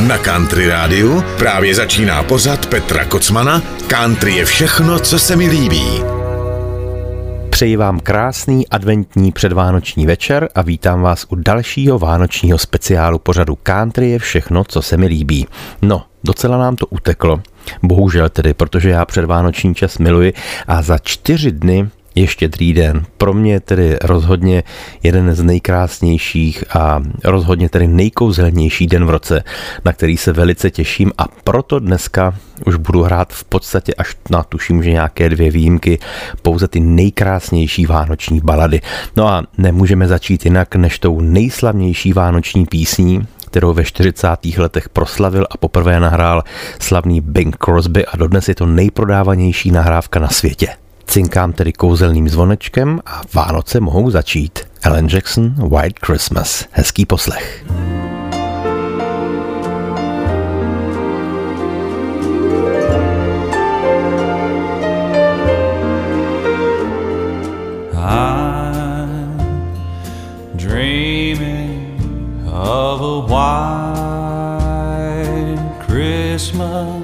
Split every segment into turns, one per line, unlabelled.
Na Country Rádiu právě začíná pořad Petra Kocmana Country je všechno, co se mi líbí.
Přeji vám krásný adventní předvánoční večer a vítám vás u dalšího vánočního speciálu pořadu Country je všechno, co se mi líbí. No, docela nám to uteklo. Bohužel tedy, protože já předvánoční čas miluji a za čtyři dny je štědrý den. Pro mě tedy rozhodně jeden z nejkrásnějších a rozhodně tedy nejkouzelnější den v roce, na který se velice těším a proto dneska už budu hrát v podstatě až na tuším, že nějaké dvě výjimky, pouze ty nejkrásnější vánoční balady. No a nemůžeme začít jinak než tou nejslavnější vánoční písní, kterou ve 40. letech proslavil a poprvé nahrál slavný Bing Crosby a dodnes je to nejprodávanější nahrávka na světě. Cinkám tedy kouzelným zvonečkem a Vánoce mohou začít. Ellen Jackson, White Christmas. Hezký poslech. of a white Christmas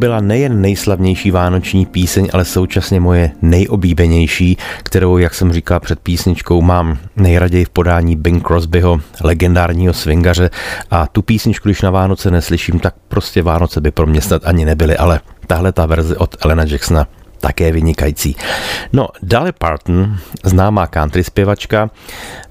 Byla nejen nejslavnější vánoční píseň, ale současně moje nejoblíbenější, kterou, jak jsem říkal před písničkou, mám nejraději v podání Bing Crosbyho, legendárního swingaře a tu písničku, když na Vánoce neslyším, tak prostě Vánoce by pro mě snad ani nebyly, ale tahle ta verze od Elena Jacksona také vynikající. No, Dolly Parton, známá country zpěvačka,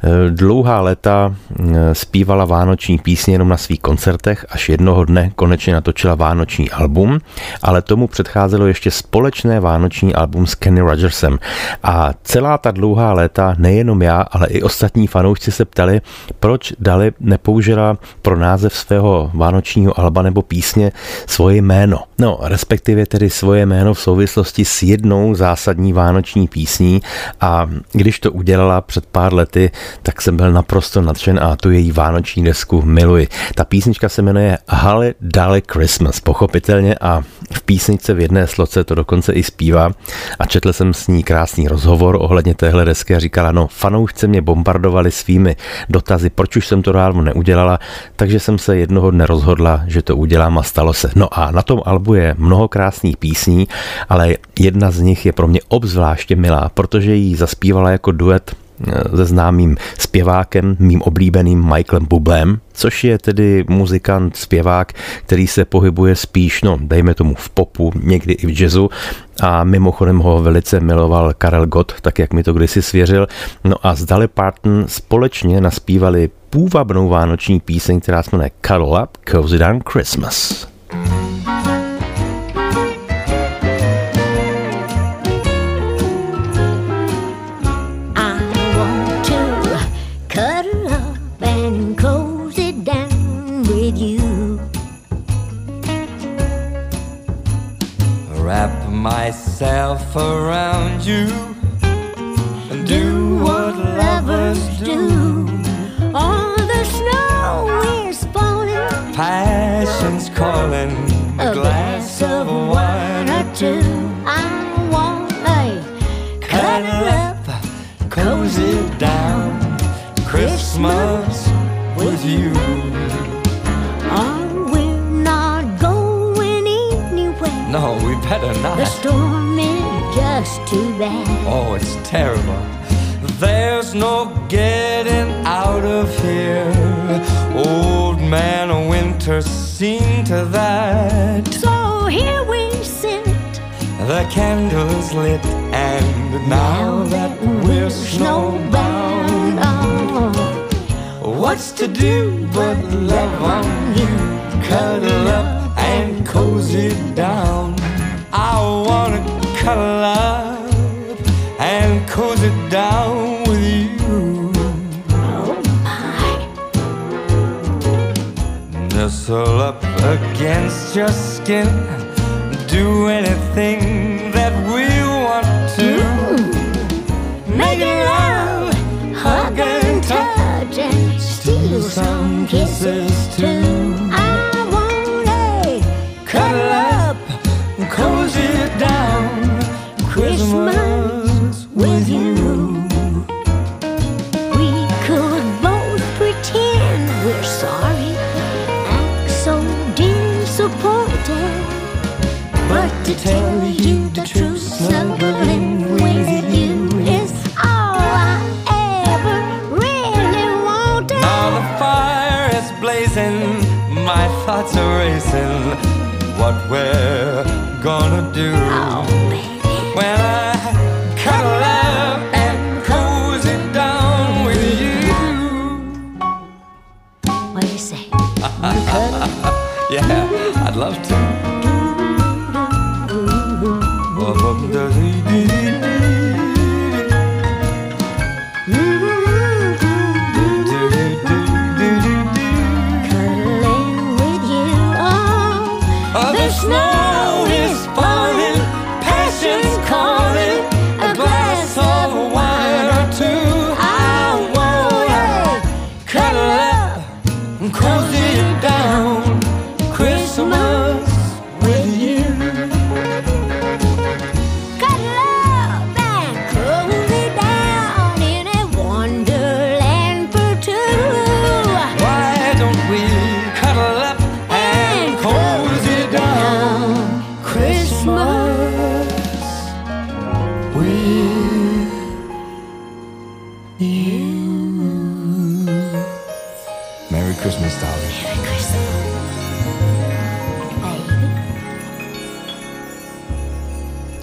eh, dlouhá léta eh, zpívala vánoční písně jenom na svých koncertech, až jednoho dne konečně natočila vánoční album, ale tomu předcházelo ještě společné vánoční album s Kenny Rogersem. A celá ta dlouhá léta, nejenom já, ale i ostatní fanoušci se ptali, proč Dali nepoužila pro název svého vánočního alba nebo písně svoje jméno. No, respektive tedy svoje jméno v souvislosti s jednou zásadní vánoční písní a když to udělala před pár lety, tak jsem byl naprosto nadšen a tu její vánoční desku miluji. Ta písnička se jmenuje Holly Dolly Christmas, pochopitelně a v písničce v jedné sloce to dokonce i zpívá a četl jsem s ní krásný rozhovor ohledně téhle desky a říkala, no fanoušci mě bombardovali svými dotazy, proč už jsem to dávno neudělala, takže jsem se jednoho dne rozhodla, že to udělám a stalo se. No a na tom albu je mnoho krásných písní, ale jedna z nich je pro mě obzvláště milá, protože ji zaspívala jako duet se známým zpěvákem, mým oblíbeným Michaelem Bublem, což je tedy muzikant, zpěvák, který se pohybuje spíš, no dejme tomu v popu, někdy i v jazzu a mimochodem ho velice miloval Karel Gott, tak jak mi to kdysi svěřil. No a s Dolly Parton společně naspívali půvabnou vánoční píseň, která se jmenuje Cuddle Up, Cozy Down Christmas.
Myself around you and do what lovers do. All the snow is falling, passion's calling. A glass of wine or two. I want a cuddle up, cozy down, Christmas better not.
The storm is just too bad.
Oh, it's terrible. There's no getting out of here. Old man Winter seen to that.
So here we sit.
The candles lit, and now, now that we're snowbound, oh, what's to do but love on you? Cuddle up and cozy down. I wanna cuddle up and cozy down with you.
Oh my.
Nestle up against your skin. Do anything that we want to.
Mm. Make love, hug and touch, and steal some kisses too.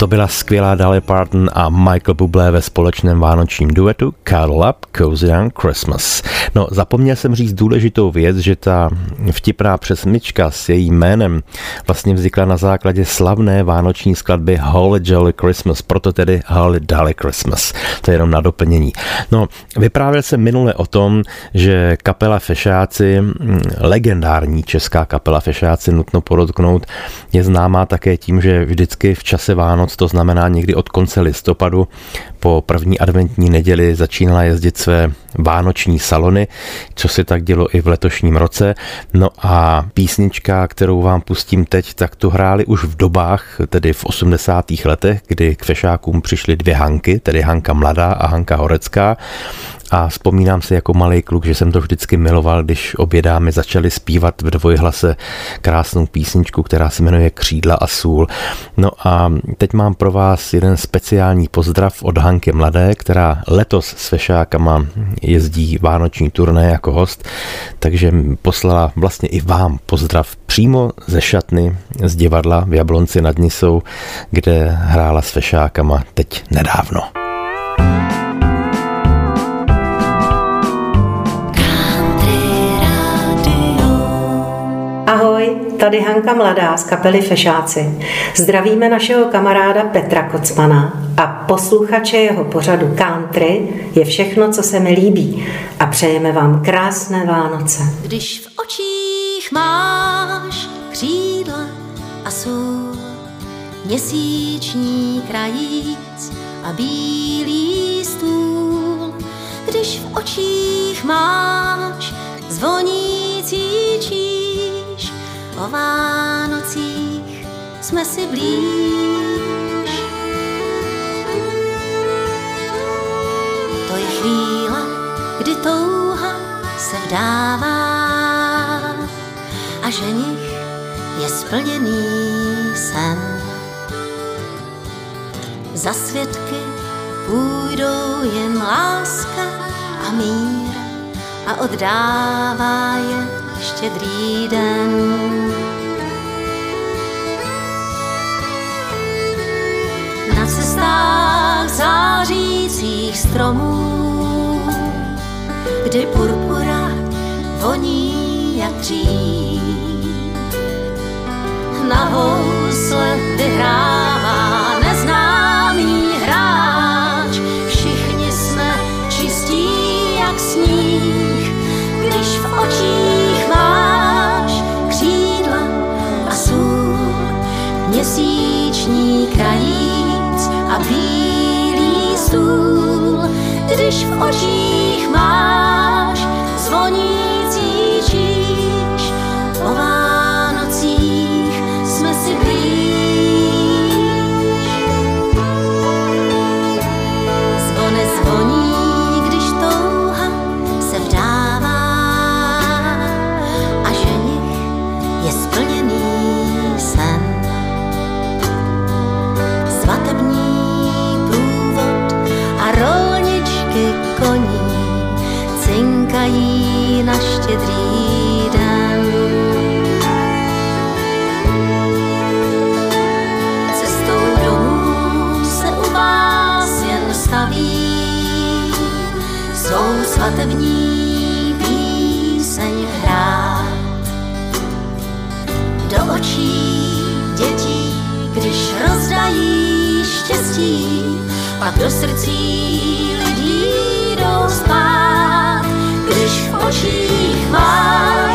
To
byla skvělá Dolly Parton a Michael Bublé ve společném vánočním duetu Cuddle Up, Cozy Down Christmas. No, zapomněl jsem říct důležitou věc, že ta vtipná přesmička s jejím jménem vlastně vznikla na základě slavné vánoční skladby Holly Jolly Christmas, proto tedy Holly Dolly Christmas. To je jenom na doplnění. No, vyprávěl jsem minule o tom, že kapela Fešáci, legendární česká kapela Fešáci, nutno podotknout, je známá také tím, že vždycky v čase Vánoc to znamená někdy od konce listopadu po první adventní neděli začínala jezdit své vánoční salony, co se tak dělo i v letošním roce. No a písnička, kterou vám pustím teď, tak tu hráli už v dobách, tedy v 80. letech, kdy k fešákům přišly dvě Hanky, tedy Hanka Mladá a Hanka Horecká. A vzpomínám si jako malý kluk, že jsem to vždycky miloval, když obě dámy začaly zpívat v dvojhlase krásnou písničku, která se jmenuje Křídla a sůl. No a teď mám pro vás jeden speciální pozdrav od Hanky Mladé, která letos s Fešákama jezdí vánoční turné jako host, takže poslala vlastně i vám pozdrav přímo ze šatny z divadla v Jablonci nad Nisou, kde hrála s Fešákama teď nedávno.
Tady Hanka Mladá z kapely Fešáci. Zdravíme našeho kamaráda Petra Kocmana a posluchače jeho pořadu Country je všechno, co se mi líbí a přejeme vám krásné Vánoce.
Když v očích máš křídla a sůl, měsíční krajíc a bílý stůl. Když v očích máš zvonící číš, o Vánocích jsme si blíž. To je chvíle, kdy touha se vdává a ženich je splněný sen. Za svědky půjdou jen láska a mír a oddává je štědrý den. Na cestách zářících stromů, kdy purpura voní jak dřív. Na housle vyhrává když v očích máš svatební píseň hrát. Do očí dětí, když rozdají štěstí, pak do srdcí lidí jdou spát. Když v očích máš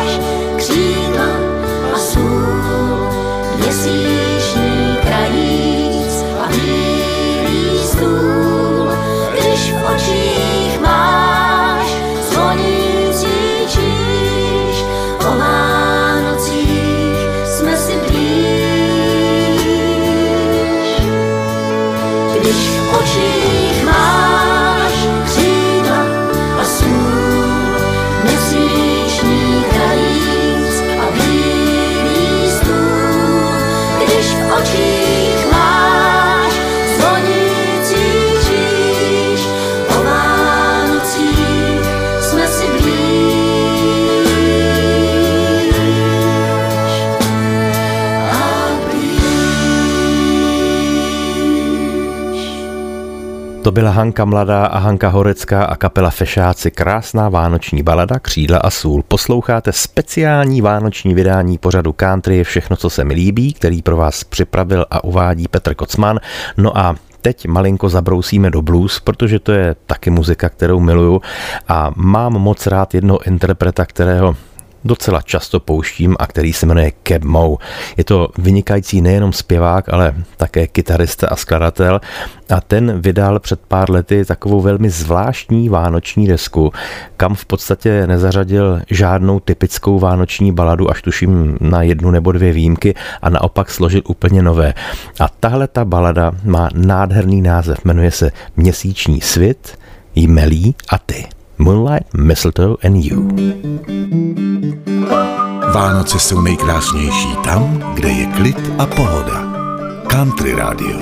To byla Hanka Mladá a Hanka Horecká a kapela Fešáci. Krásná vánoční balada Křídla a sůl. Posloucháte speciální vánoční vydání pořadu Country je všechno, co se mi líbí, který pro vás připravil a uvádí Petr Kocman. No a teď malinko zabrousíme do blues, protože to je taky muzika, kterou miluju a mám moc rád jednoho interpreta, kterého docela často pouštím a který se jmenuje Keb Mo. Je to vynikající nejenom zpěvák, ale také kytarista a skladatel a ten vydal před pár lety takovou velmi zvláštní vánoční desku, kam v podstatě nezařadil žádnou typickou vánoční baladu, až tuším na jednu nebo dvě výjimky a naopak složil úplně nové. A tahle ta balada má nádherný název, jmenuje se Měsíční svit, Jmelí a ty. Moonlight, Mistletoe and You.
Vánoce jsou nejkrásnější tam, kde je klid a pohoda. Country Radio.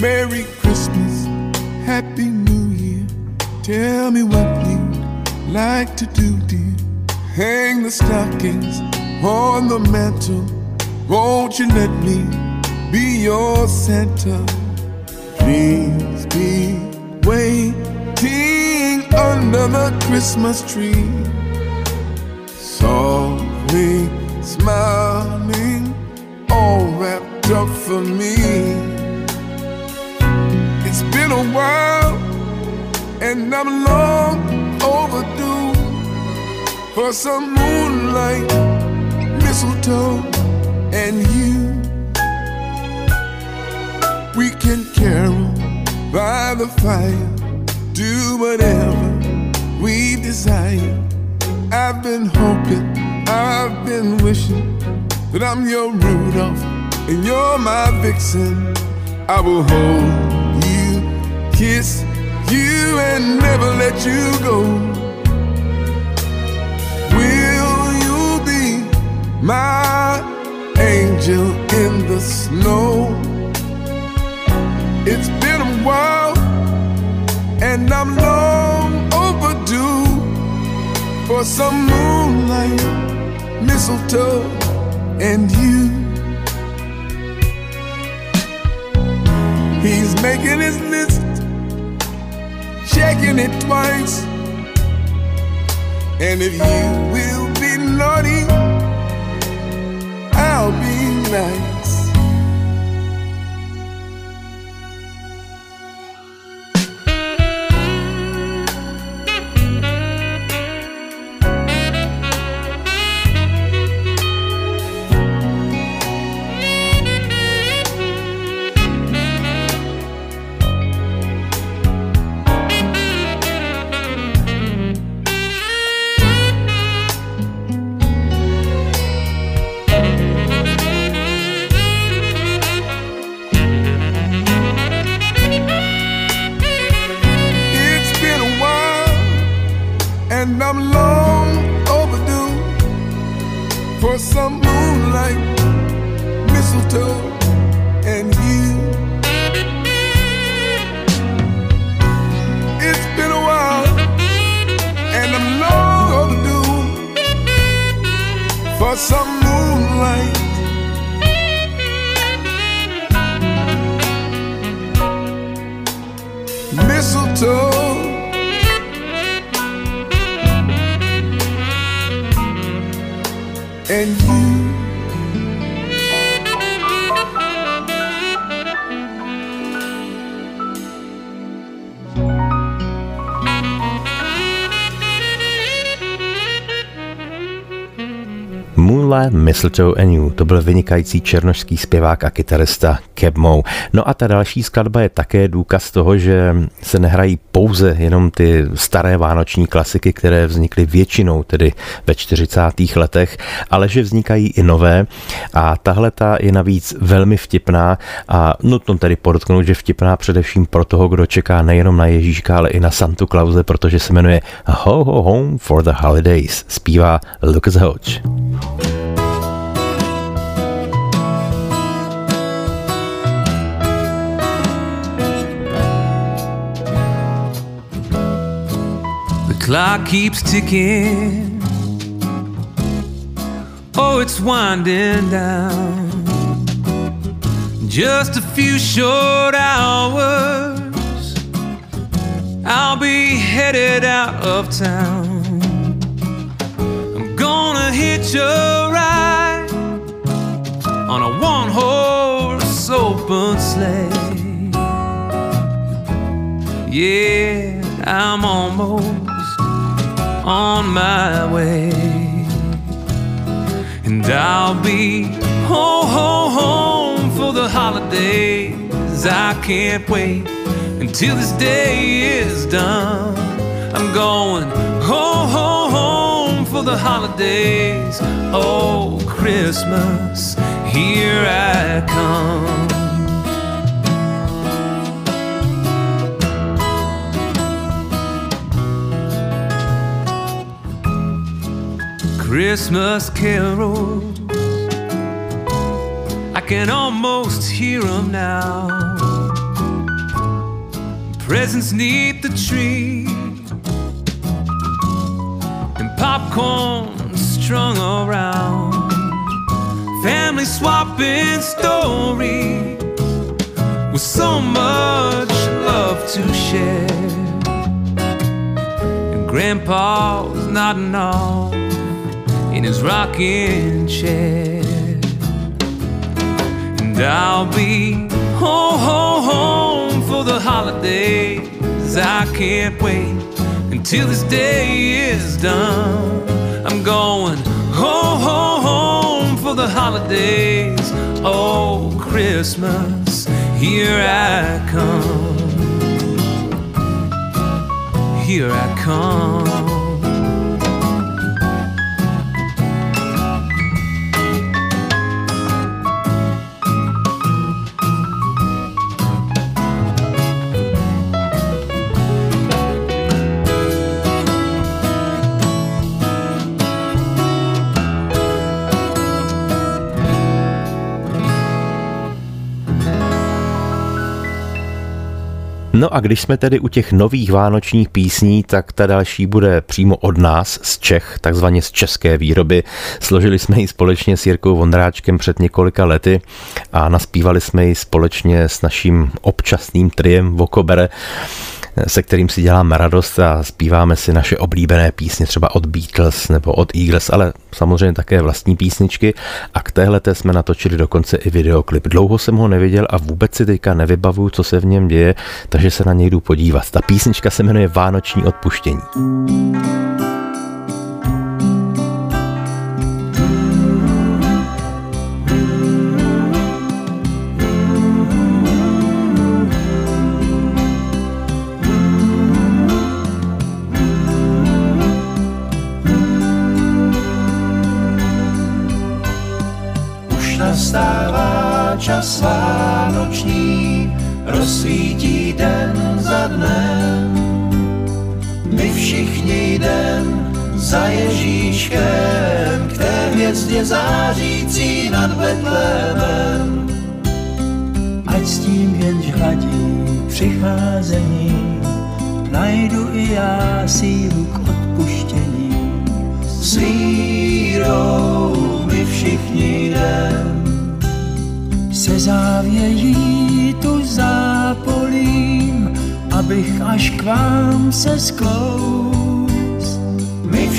Merry Christmas, Happy. Tell me what you'd like to do, dear. Hang the stockings on the mantle. Won't you let me be your Santa? Please be waiting under the Christmas tree. Softly smiling, all wrapped up for me. It's been a while, and I'm long overdue for some moonlight, mistletoe, and you. We can carol by the fire, do whatever we desire. I've been hoping, I've been wishing that I'm your Rudolph and you're my vixen. I will hold you, kiss you, and never let you go. Will you be my angel in the snow? It's been a while, and I'm long overdue for some moonlight, mistletoe, and you. He's making his list, checking it twice. And if you will be naughty, I'll be nice. Mistletoe You,
to byl vynikající černošský zpěvák a kytarista Keb Mo. No a ta další skladba je také důkaz toho, že se nehrají pouze jenom ty staré vánoční klasiky, které vznikly většinou tedy ve 40. letech, ale že vznikají i nové a tahle ta je navíc velmi vtipná a nutno tedy podotknout, že vtipná především pro toho, kdo čeká nejenom na Ježíška, ale i na Santu Clause, protože se jmenuje Ho Ho Home for the Holidays. Zpívá Lucas Hodge.
Clock keeps ticking. Oh, it's winding down. Just a few short hours. I'll be headed out of town. I'm gonna hitch a ride on a one horse open sleigh. Yeah, I'm almost on my way. And I'll be home, home, home for the holidays. I can't wait until this day is done. I'm going home, home, home for the holidays. Oh, Christmas, here I come. Christmas carols. I can almost hear them now. Presents neath the tree, and popcorn strung around. Family swapping stories with so much love to share. And Grandpa's nodding off in his rocking chair. And I'll be home, home, home for the holidays. I can't wait until this day is done. I'm going home, home, home for the holidays. Oh, Christmas, here I come. Here I come.
No a když jsme tedy u těch nových vánočních písní, tak ta další bude přímo od nás, z Čech, takzvaně z české výroby. Složili jsme ji společně s Jirkou Vondráčkem před několika lety a naspívali jsme ji společně s naším občasným triem Vokobere se kterým si děláme radost a zpíváme si naše oblíbené písně třeba od Beatles nebo od Eagles, ale samozřejmě také vlastní písničky a k téhle jsme natočili dokonce i videoklip. Dlouho jsem ho neviděl a vůbec si teďka nevybavuju, co se v něm děje, takže se na něj jdu podívat. Ta písnička se jmenuje Vánoční odpuštění.
Za Ježíškem k té hvězdě zářící nad Betlémem.
ať s tím jenž hladí přicházení, najdu i já sílu k odpuštění.
S vírou my všichni jdem,
Se závějí tu zápolím, abych až k vám se sklous.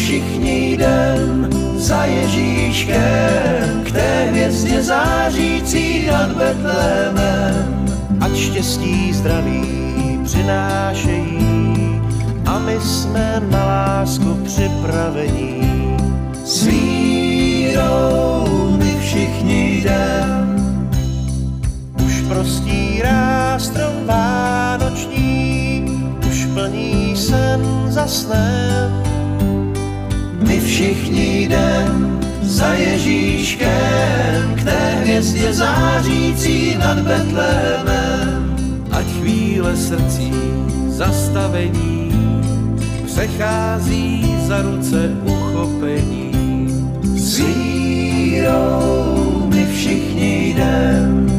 Všichni jdem za Ježíškem k té hvězdě zářící nad Betlémem. Ať štěstí zdraví přinášejí a my jsme na lásku připravení. S vírou my všichni jdem, už prostírá strom vánoční, už plní sen za snem. Všichni jdem za Ježíškem k té hvězdě zářící nad Betlémem. Ať chvíle srdcí zastavení přechází za ruce uchopení. S vírou my všichni jdem,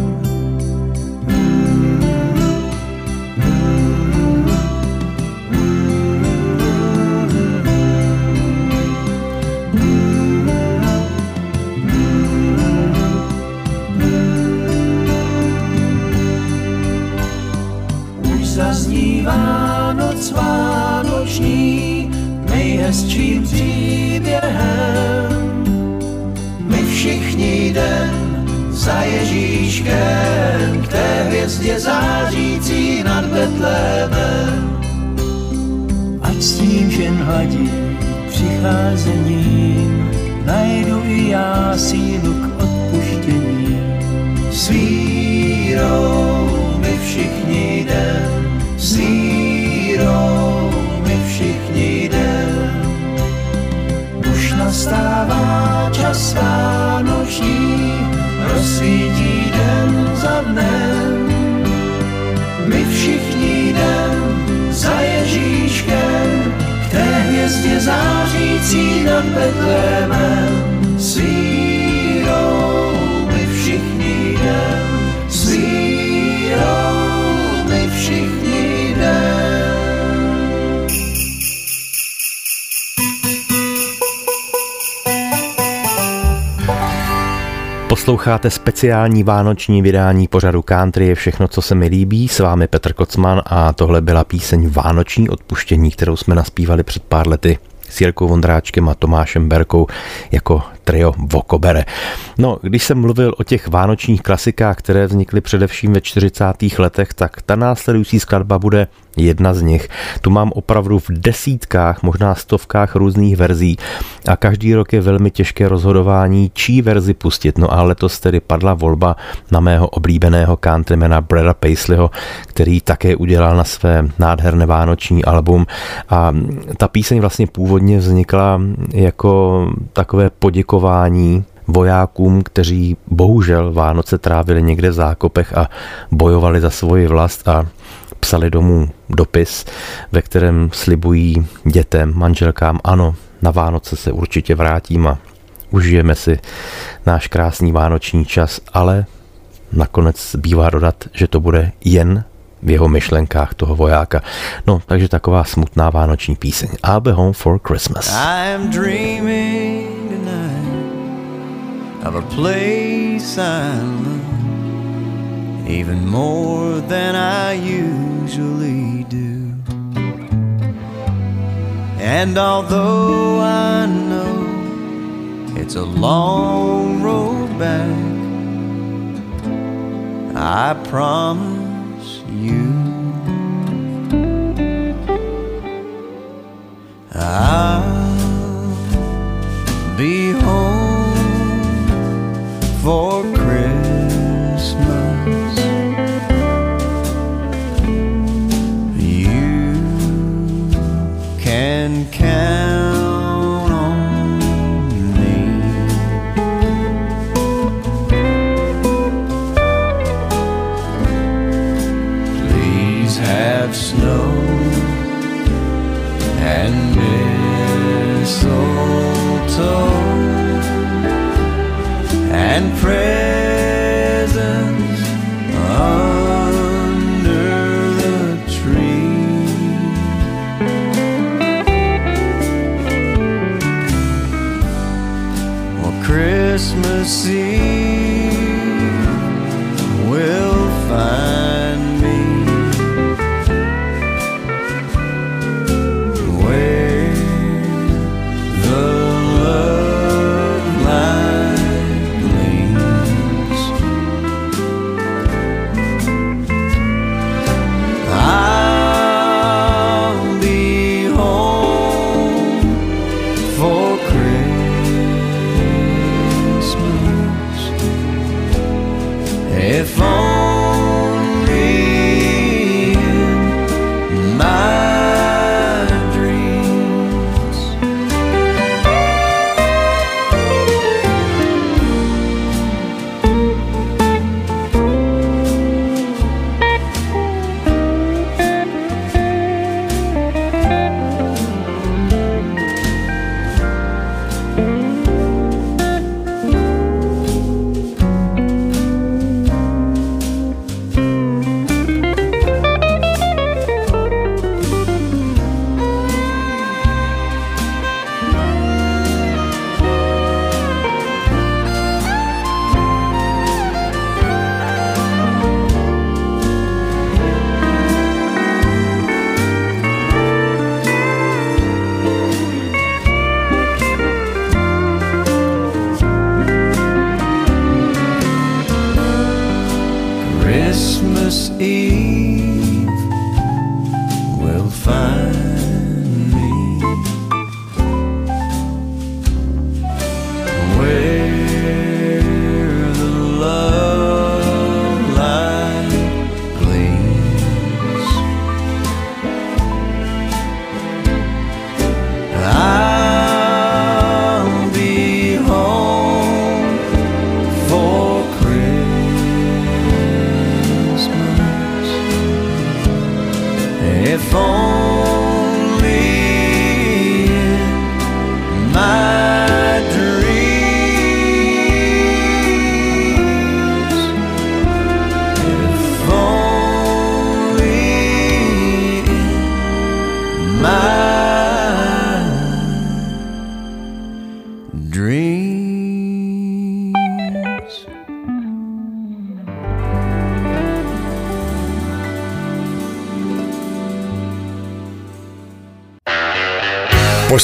zaznívá noc vánoční, nejhezčím příběhem.
všichni jdem za Ježíškem k té hvězdě zářící nad Betlémem. Ať s tím žen hladí přicházením najdu i já sílu k odpuštění. S vírou my všichni jdem, s vírou my všichni jdem. Už nastává čas vánoční, rozsvítí den za dnem. My všichni jdem za Ježíškem k té hvězdě zářící nad Betlémem.
Posloucháte speciální vánoční vydání pořadu Country je všechno, co se mi líbí. S vámi Petr Kocman a tohle byla píseň Vánoční odpuštění, kterou jsme naspívali před pár lety s Jirkou Vondráčkem a Tomášem Berkou jako trio Vokobere. No, když jsem mluvil o těch vánočních klasikách, které vznikly především ve 40. letech, tak ta následující skladba bude jedna z nich. Tu mám opravdu v desítkách, možná stovkách různých verzí a každý rok je velmi těžké rozhodování, čí verzi pustit. No a letos tedy padla volba na mého oblíbeného countrymana Breda Paisleyho, který také udělal na své nádherné vánoční album a ta píseň vlastně původně vznikla jako takové poděkování vojákům, kteří bohužel Vánoce trávili někde v zákopech a bojovali za svoji vlast a psali domů dopis, ve kterém slibují dětem, manželkám, ano, na Vánoce se určitě vrátím a užijeme si náš krásný vánoční čas, ale nakonec bývá dodat, že to bude jen v jeho myšlenkách toho vojáka. No, takže taková smutná vánoční píseň. I'll be home for Christmas.
I'm dreaming of a place I love even more than I usually do. And although I know it's a long road back, I promise you I'll be for me. see.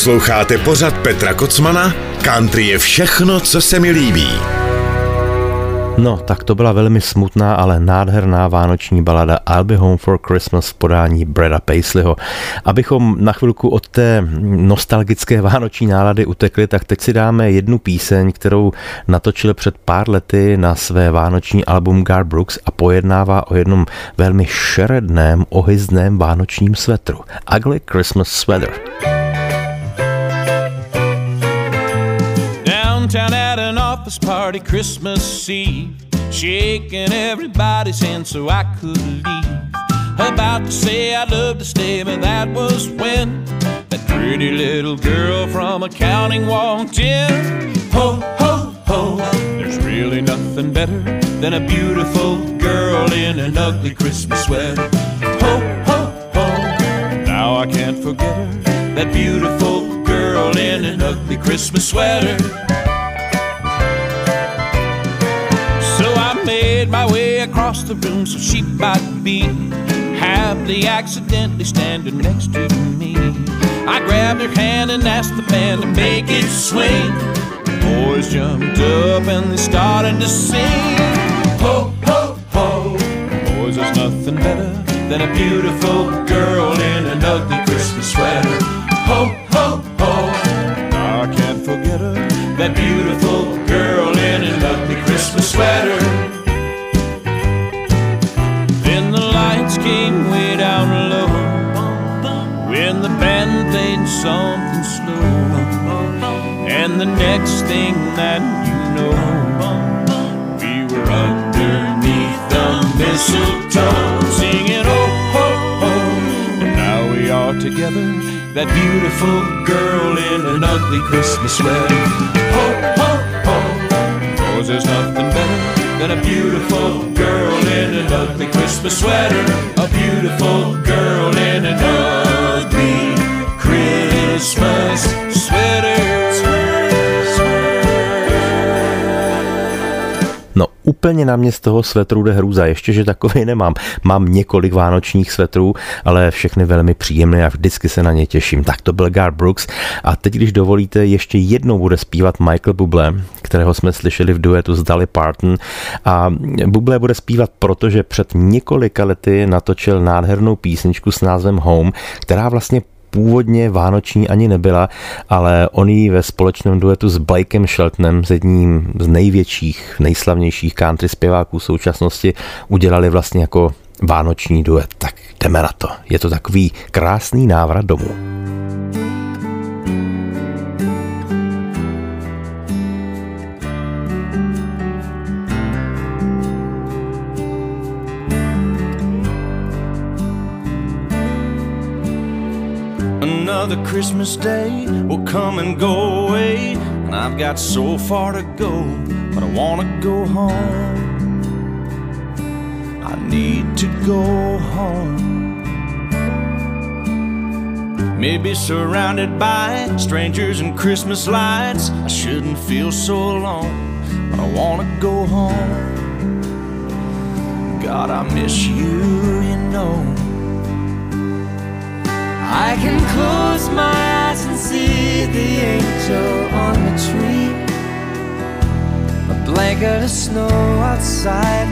Posloucháte pořad Petra Kocmana? Country je všechno, co se mi líbí.
No, tak to byla velmi smutná, ale nádherná vánoční balada I'll Be Home for Christmas v podání Breda Paisleyho. Abychom na chvilku od té nostalgické vánoční nálady utekli, tak teď si dáme jednu píseň, kterou natočil před pár lety na své vánoční album Gar Brooks a pojednává o jednom velmi šeredném, ohyzném vánočním svetru. Ugly Christmas Sweater.
Party Christmas Eve, shaking everybody's hand so I could leave. About to say I'd love to stay, but that was when that pretty little girl from accounting walked in. Ho, ho, ho, there's really nothing better than a beautiful girl in an ugly Christmas sweater. Ho, ho, ho, now I can't forget her, that beautiful girl in an ugly Christmas sweater. I made my way across the room so she might be happily accidentally standing next to me. I grabbed her hand and asked the band to make it swing. The boys jumped up and they started to sing. Ho, ho, ho. Boys, there's nothing better than a beautiful girl in an ugly Christmas sweater. Ho, ho, ho. I can't forget her, that beautiful something slow. And the next thing that you know, we were underneath the mistletoe singing oh ho ho. And now we are together, that beautiful girl in an ugly Christmas sweater. Ho ho ho. Cause there's nothing better than a beautiful girl in an ugly Christmas sweater. A beautiful girl in an ugly Christmas sweater.
No úplně na mě z toho svetru jde hrůza, ještě, že takový nemám. Mám několik vánočních svetrů, ale všechny velmi příjemné a vždycky se na ně těším. Tak to byl Gar Brooks a teď, když dovolíte, ještě jednou bude zpívat Michael Bublé, kterého jsme slyšeli v duetu s Dolly Parton a Bublé bude zpívat, protože před několika lety natočil nádhernou písničku s názvem Home, která vlastně původně vánoční ani nebyla, ale on ji ve společném duetu s Blakem Sheltonem, s jedním z největších, nejslavnějších country zpěváků současnosti, udělali vlastně jako vánoční duet. Tak jdeme na to. Je to takový krásný návrat domů.
Another Christmas day will come and go away, and I've got so far to go, but I wanna go home. I need to go home. Maybe surrounded by strangers and Christmas lights, I shouldn't feel so alone, but I wanna go home. God, I miss you, you know.
I can close my eyes and see the angel on the tree. A blanket of snow outside,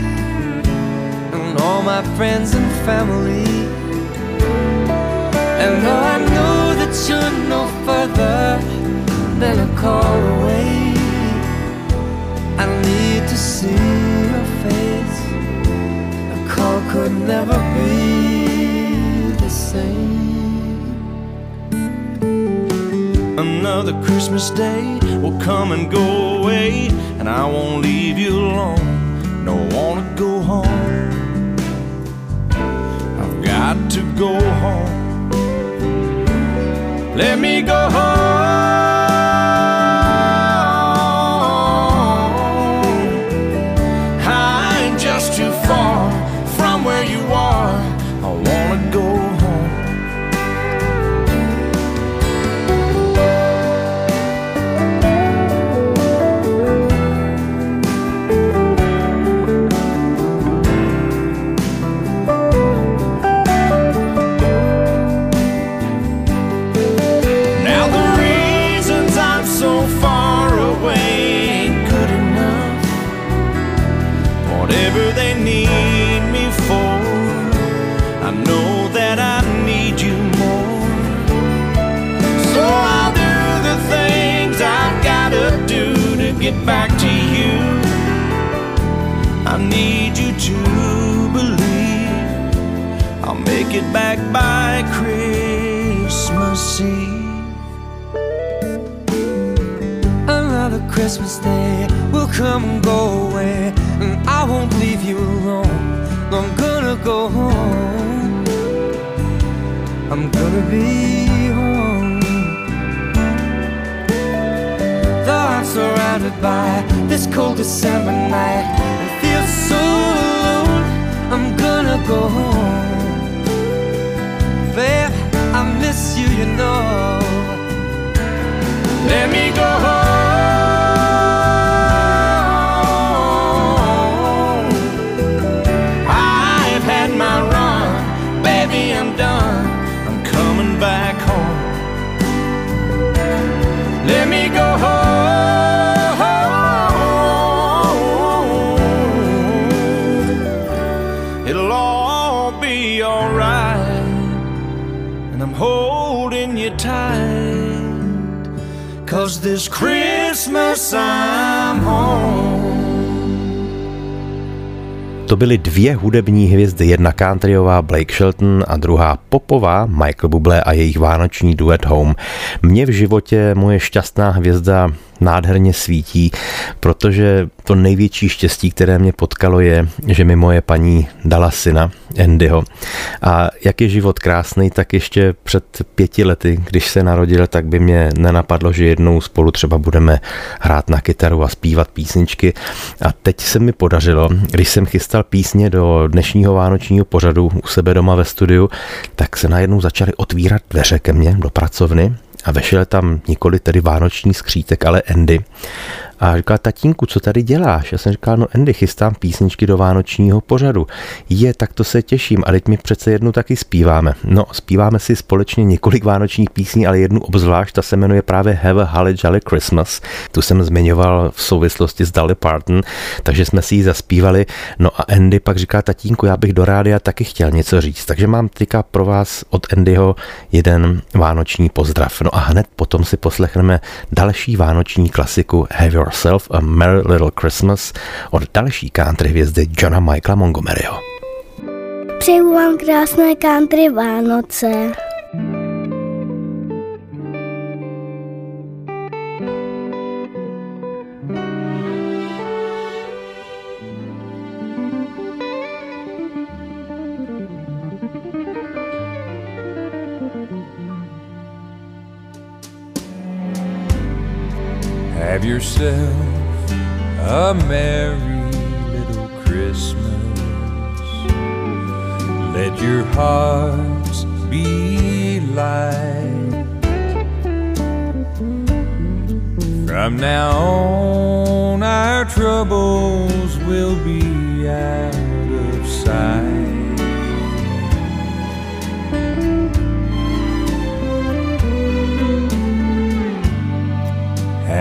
and all my friends and family. And though I know that you're no further than a call away, I need to see your face. A call could never be
Another Christmas day will come and go away, and I won't leave you alone. No, wanna go home. I've got to go home. Let me go home.
Cause this Christmas I'm home.
To byly dvě hudební hvězdy, jedna countryová Blake Shelton a druhá popová Michael Bublé a jejich vánoční duet Home. Mně v životě moje šťastná hvězda nádherně svítí, protože to největší štěstí, které mě potkalo, je, že mi moje paní dala syna, Andyho. A jak je život krásný, tak ještě před pěti lety, když se narodil, tak by mě nenapadlo, že jednou spolu třeba budeme hrát na kytaru a zpívat písničky. A teď se mi podařilo, když jsem chystal písně do dnešního vánočního pořadu u sebe doma ve studiu, tak se najednou začaly otvírat dveře ke mně do pracovny a vešel tam nikoli tedy vánoční skřítek, ale Andy. A říkal, tatínku, co tady děláš? Já jsem říkal, no Andy, chystám písničky do vánočního pořadu. Je, tak to se těším, ale teď mi přece jednu taky zpíváme. No, zpíváme si společně několik vánočních písní, ale jednu obzvlášť, ta se jmenuje právě Have a Holly Jolly Christmas. Tu jsem zmiňoval v souvislosti s Dolly Parton, takže jsme si ji zaspívali. No a Andy pak říká, tatínku, já bych do rádia taky chtěl něco říct, takže mám teďka pro vás od Andyho jeden vánoční pozdrav. No a hned potom si poslechneme další vánoční klasiku Have Yourself a Merry Little Christmas od další country hvězdy Johna Michaela Montgomeryho.
Přeju vám krásné country Vánoce.
Have yourself a merry little Christmas. Let your hearts be light. From now on, our troubles will be out of sight.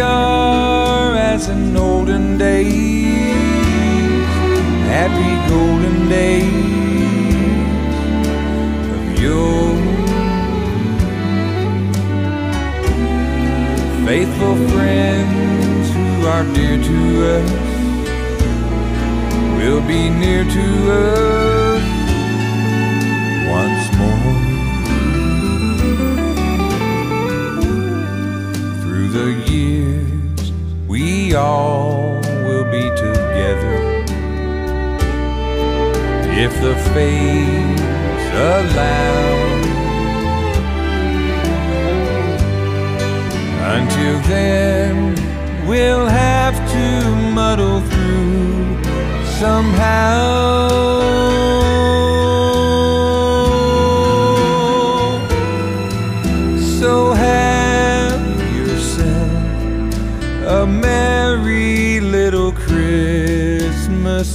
Are as in olden days, happy golden days of yore. Faithful friends who are dear to us will be near to us all will be together if the fates allow. Until then, we'll have to muddle through somehow.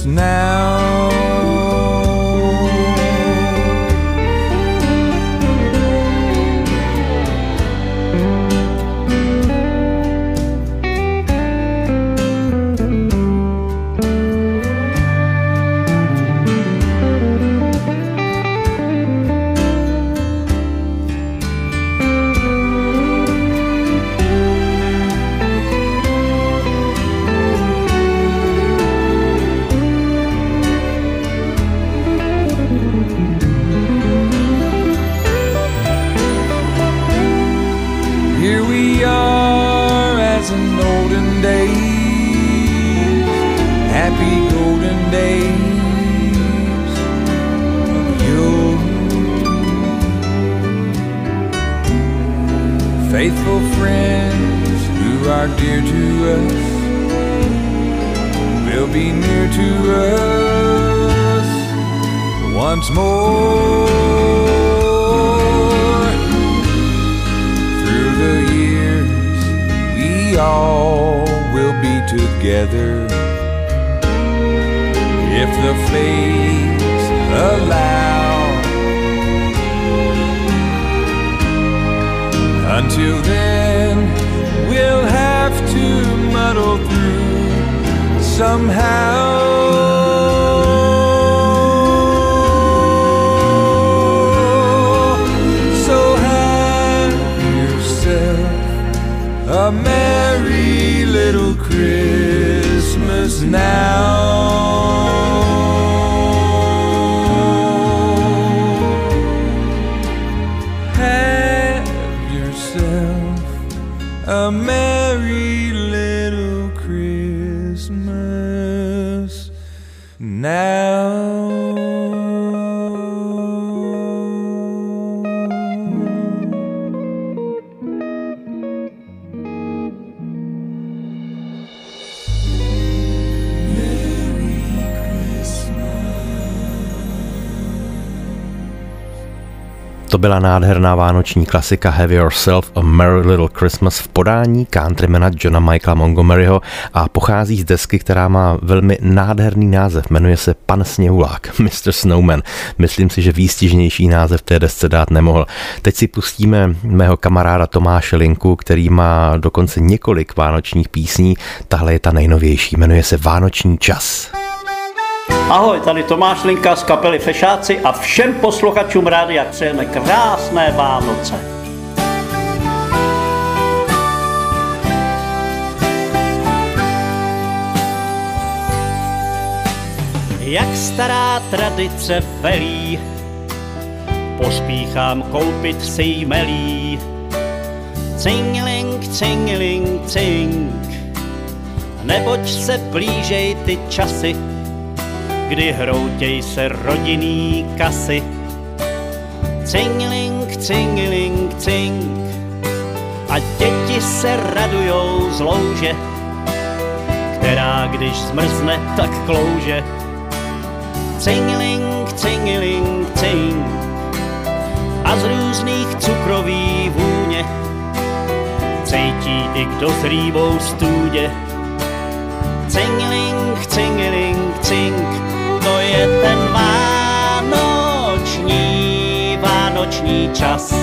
Now. Together if the fates allow. Until then, we'll have to muddle through somehow.
Byla nádherná vánoční klasika Have Yourself a Merry Little Christmas v podání countrymana Johna Michaela Montgomeryho a pochází z desky, která má velmi nádherný název. Jmenuje se Pan Sněhulák, Mr. Snowman. Myslím si, že výstižnější název té desce dát nemohl. Teď si pustíme mého kamaráda Tomáše Linku, který má dokonce několik vánočních písní. Tahle je ta nejnovější, jmenuje se Vánoční čas.
Ahoj, tady Tomáš Linka z kapely Fešáci a všem posluchačům rádia přejeme krásné Vánoce. Jak stará tradice velí, pospíchám koupit si jmelí. Cingeling, cingeling, cing, neboť se blížej ty časy, kdy hroutěj se rodinný kasy. Cingeling, cingeling, cing, a děti se radujou z louže, která když zmrzne, tak klouže. Cingeling, cingeling, cing, a z různých cukroví vůně cítí i kdo s rýbou stůdě. Cingeling, cingeling, cing, vánoční, čas.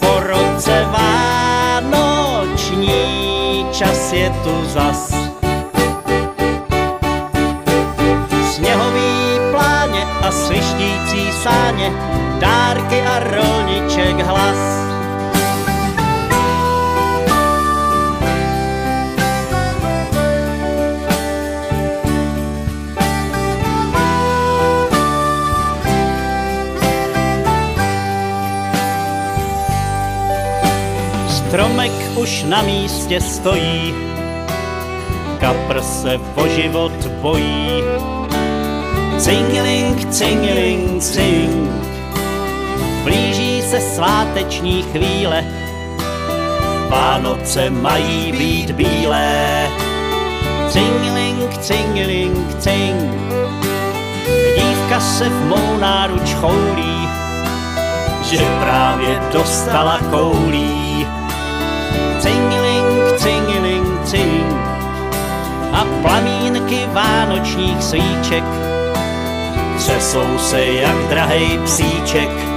Po roce vánoční čas je tu zas. Sněhový pláně a svištící sáně, dárky a rolniček hlas. Stromek už na místě stojí, kapr se o život bojí. Cingeling, cingeling, cing, blíží se sváteční chvíle, Vánoce mají být bílé. Cingeling, cingeling, cing, dívka se v mou náruč choulí, že právě dostala koulí. Cingeling, cingeling, cing, a plamínky vánočních svíček třesou se jak drahej psíček.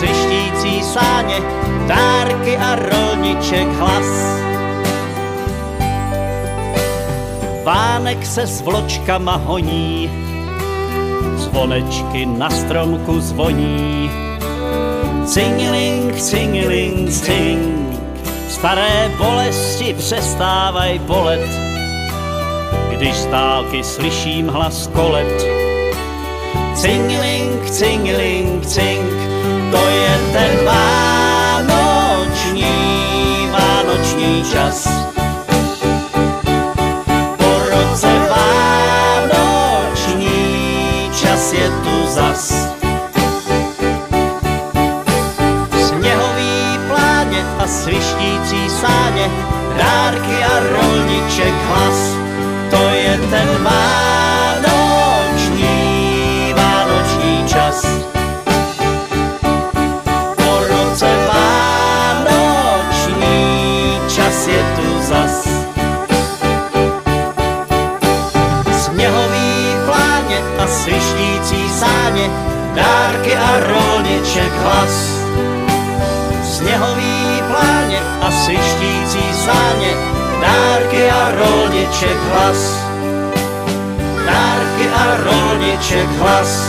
Svištící sáně, dárky a rolniček hlas. Vánek se s vločkama honí, zvonečky na stromku zvoní. Cingiling, cingiling, cing, staré bolesti přestávaj bolet, když z dálky slyším hlas kolet. Cingiling, cingiling, cing, to je ten vánoční, vánoční čas. Po roce vánoční čas je tu zas. Sněhový pláně a svištící sáně, dárky a rolniček hlas. To je ten vánoční, rolniček hlas. Sněhový pláně a svištící sáně, dárky a rolniček hlas. Dárky a rolniček hlas.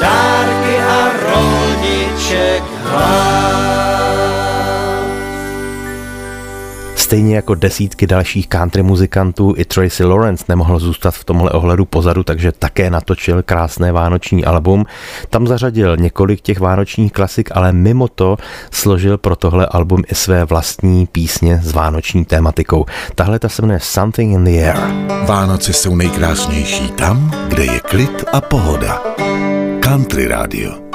Dárky a rolniček hlas.
Stejně jako desítky dalších country muzikantů, i Tracy Lawrence nemohl zůstat v tomhle ohledu pozadu, takže také natočil krásné vánoční album. Tam zařadil několik těch vánočních klasik, ale mimo to složil pro tohle album i své vlastní písně s vánoční tématikou. Tahle ta se jmenuje Something in the Air.
Vánoce jsou nejkrásnější tam, kde je klid a pohoda. Country Radio.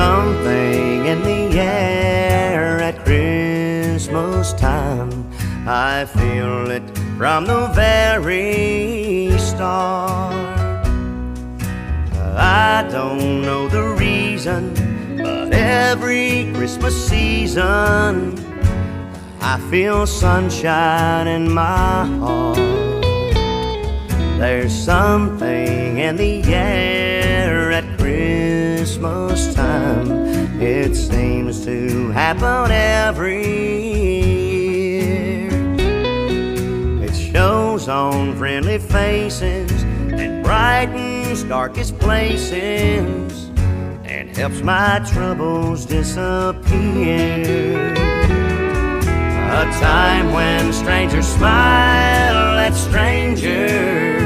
Something in the air at Christmas time. I feel it from the very start. I don't know the reason, but every Christmas season I feel sunshine in my heart. There's something in the air Christmas time. It seems to happen every year. It shows on friendly faces and brightens darkest places and helps my troubles disappear. A time when strangers smile at strangers.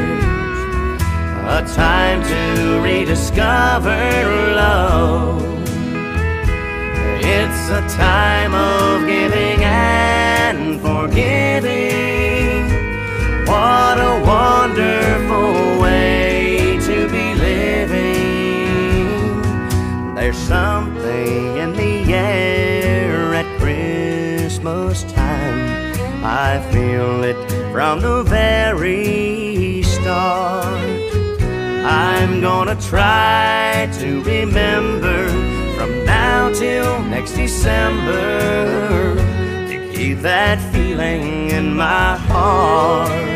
A time to rediscover love. It's a time of giving and forgiving. What a wonderful way to be living. There's something in the air at Christmas time. I feel it from the very start. I'm gonna try to remember from now till next December to keep that feeling in my heart.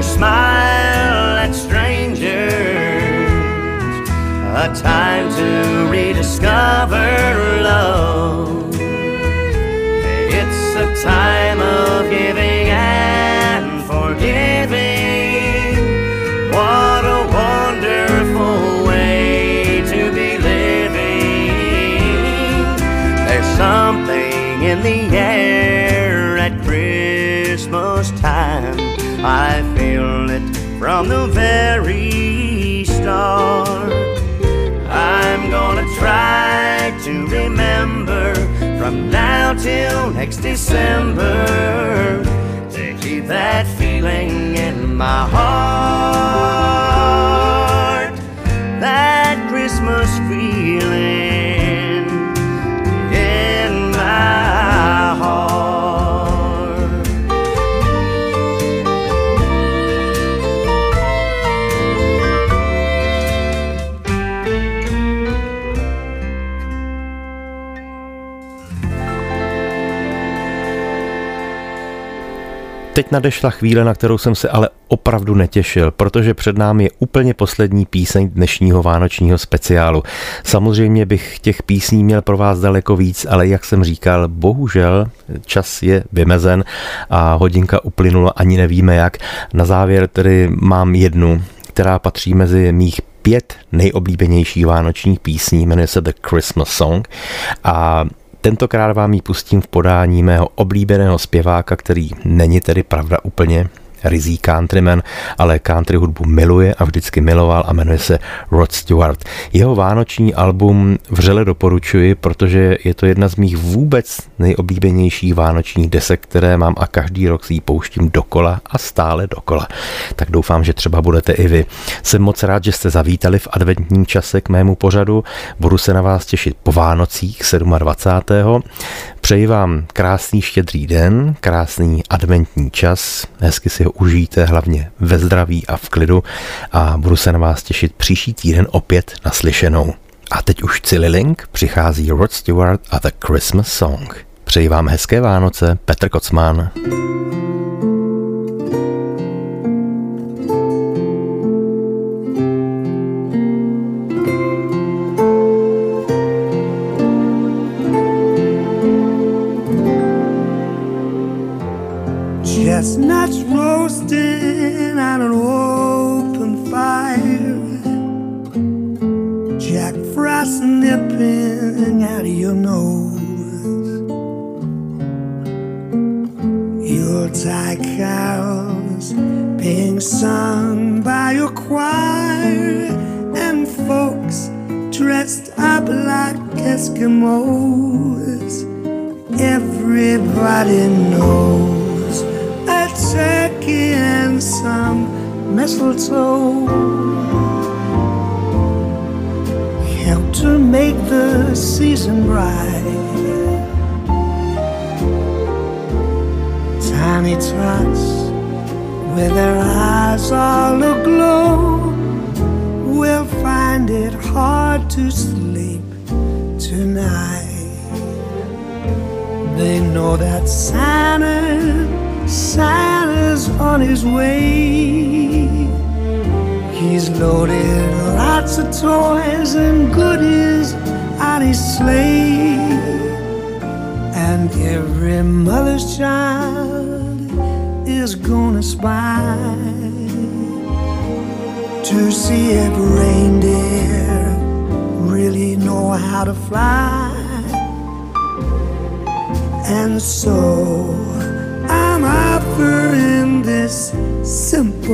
When smile at strangers. A time to rediscover love. It's a time of giving and forgiving. What a wonderful way to be living. There's something in the air at Christmas time. I feel it from the very start. I'm gonna try to remember from now till next December to keep that feeling in my heart.
Nadešla chvíle, na kterou jsem se ale opravdu netěšil, protože před námi je úplně poslední píseň dnešního vánočního speciálu. Samozřejmě bych těch písní měl pro vás daleko víc, ale jak jsem říkal, bohužel čas je vymezen a hodinka uplynula, ani nevíme jak. Na závěr tedy mám jednu, která patří mezi mých pět nejoblíbenějších vánočních písní, jmenuje se The Christmas Song a Tentokrát vám ji pustím v podání mého oblíbeného zpěváka, který není tedy pravda úplně rizí countryman, ale country hudbu miluje a vždycky miloval a jmenuje se Rod Stewart. Jeho vánoční album vřele doporučuji, protože je to jedna z mých vůbec nejoblíbenějších vánočních desek, které mám a každý rok si ji pouštím dokola a stále dokola. Tak doufám, že třeba budete i vy. Jsem moc rád, že jste zavítali v adventním čase k mému pořadu. Budu se na vás těšit po Vánocích 27. Přeji vám krásný štědrý den, krásný adventní čas, hezky si ho užijte hlavně ve zdraví a v klidu a budu se na vás těšit příští týden opět naslyšenou. A teď už Link přichází Rod Stewart a The Christmas Song. Přeji vám hezké Vánoce, Petr Kocman.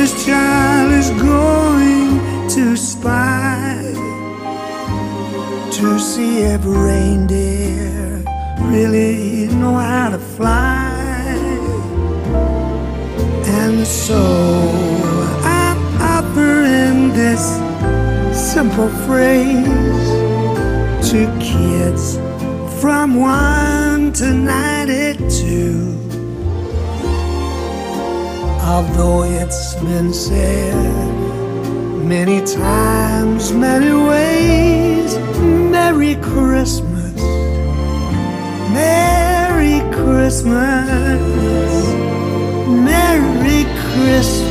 Mother's child is going to spy to see if reindeer really know how to fly. And so I'm offering this simple phrase to kids from 1 to 92. Although it's been said many times, many ways, Merry Christmas, Merry Christmas, Merry Christmas.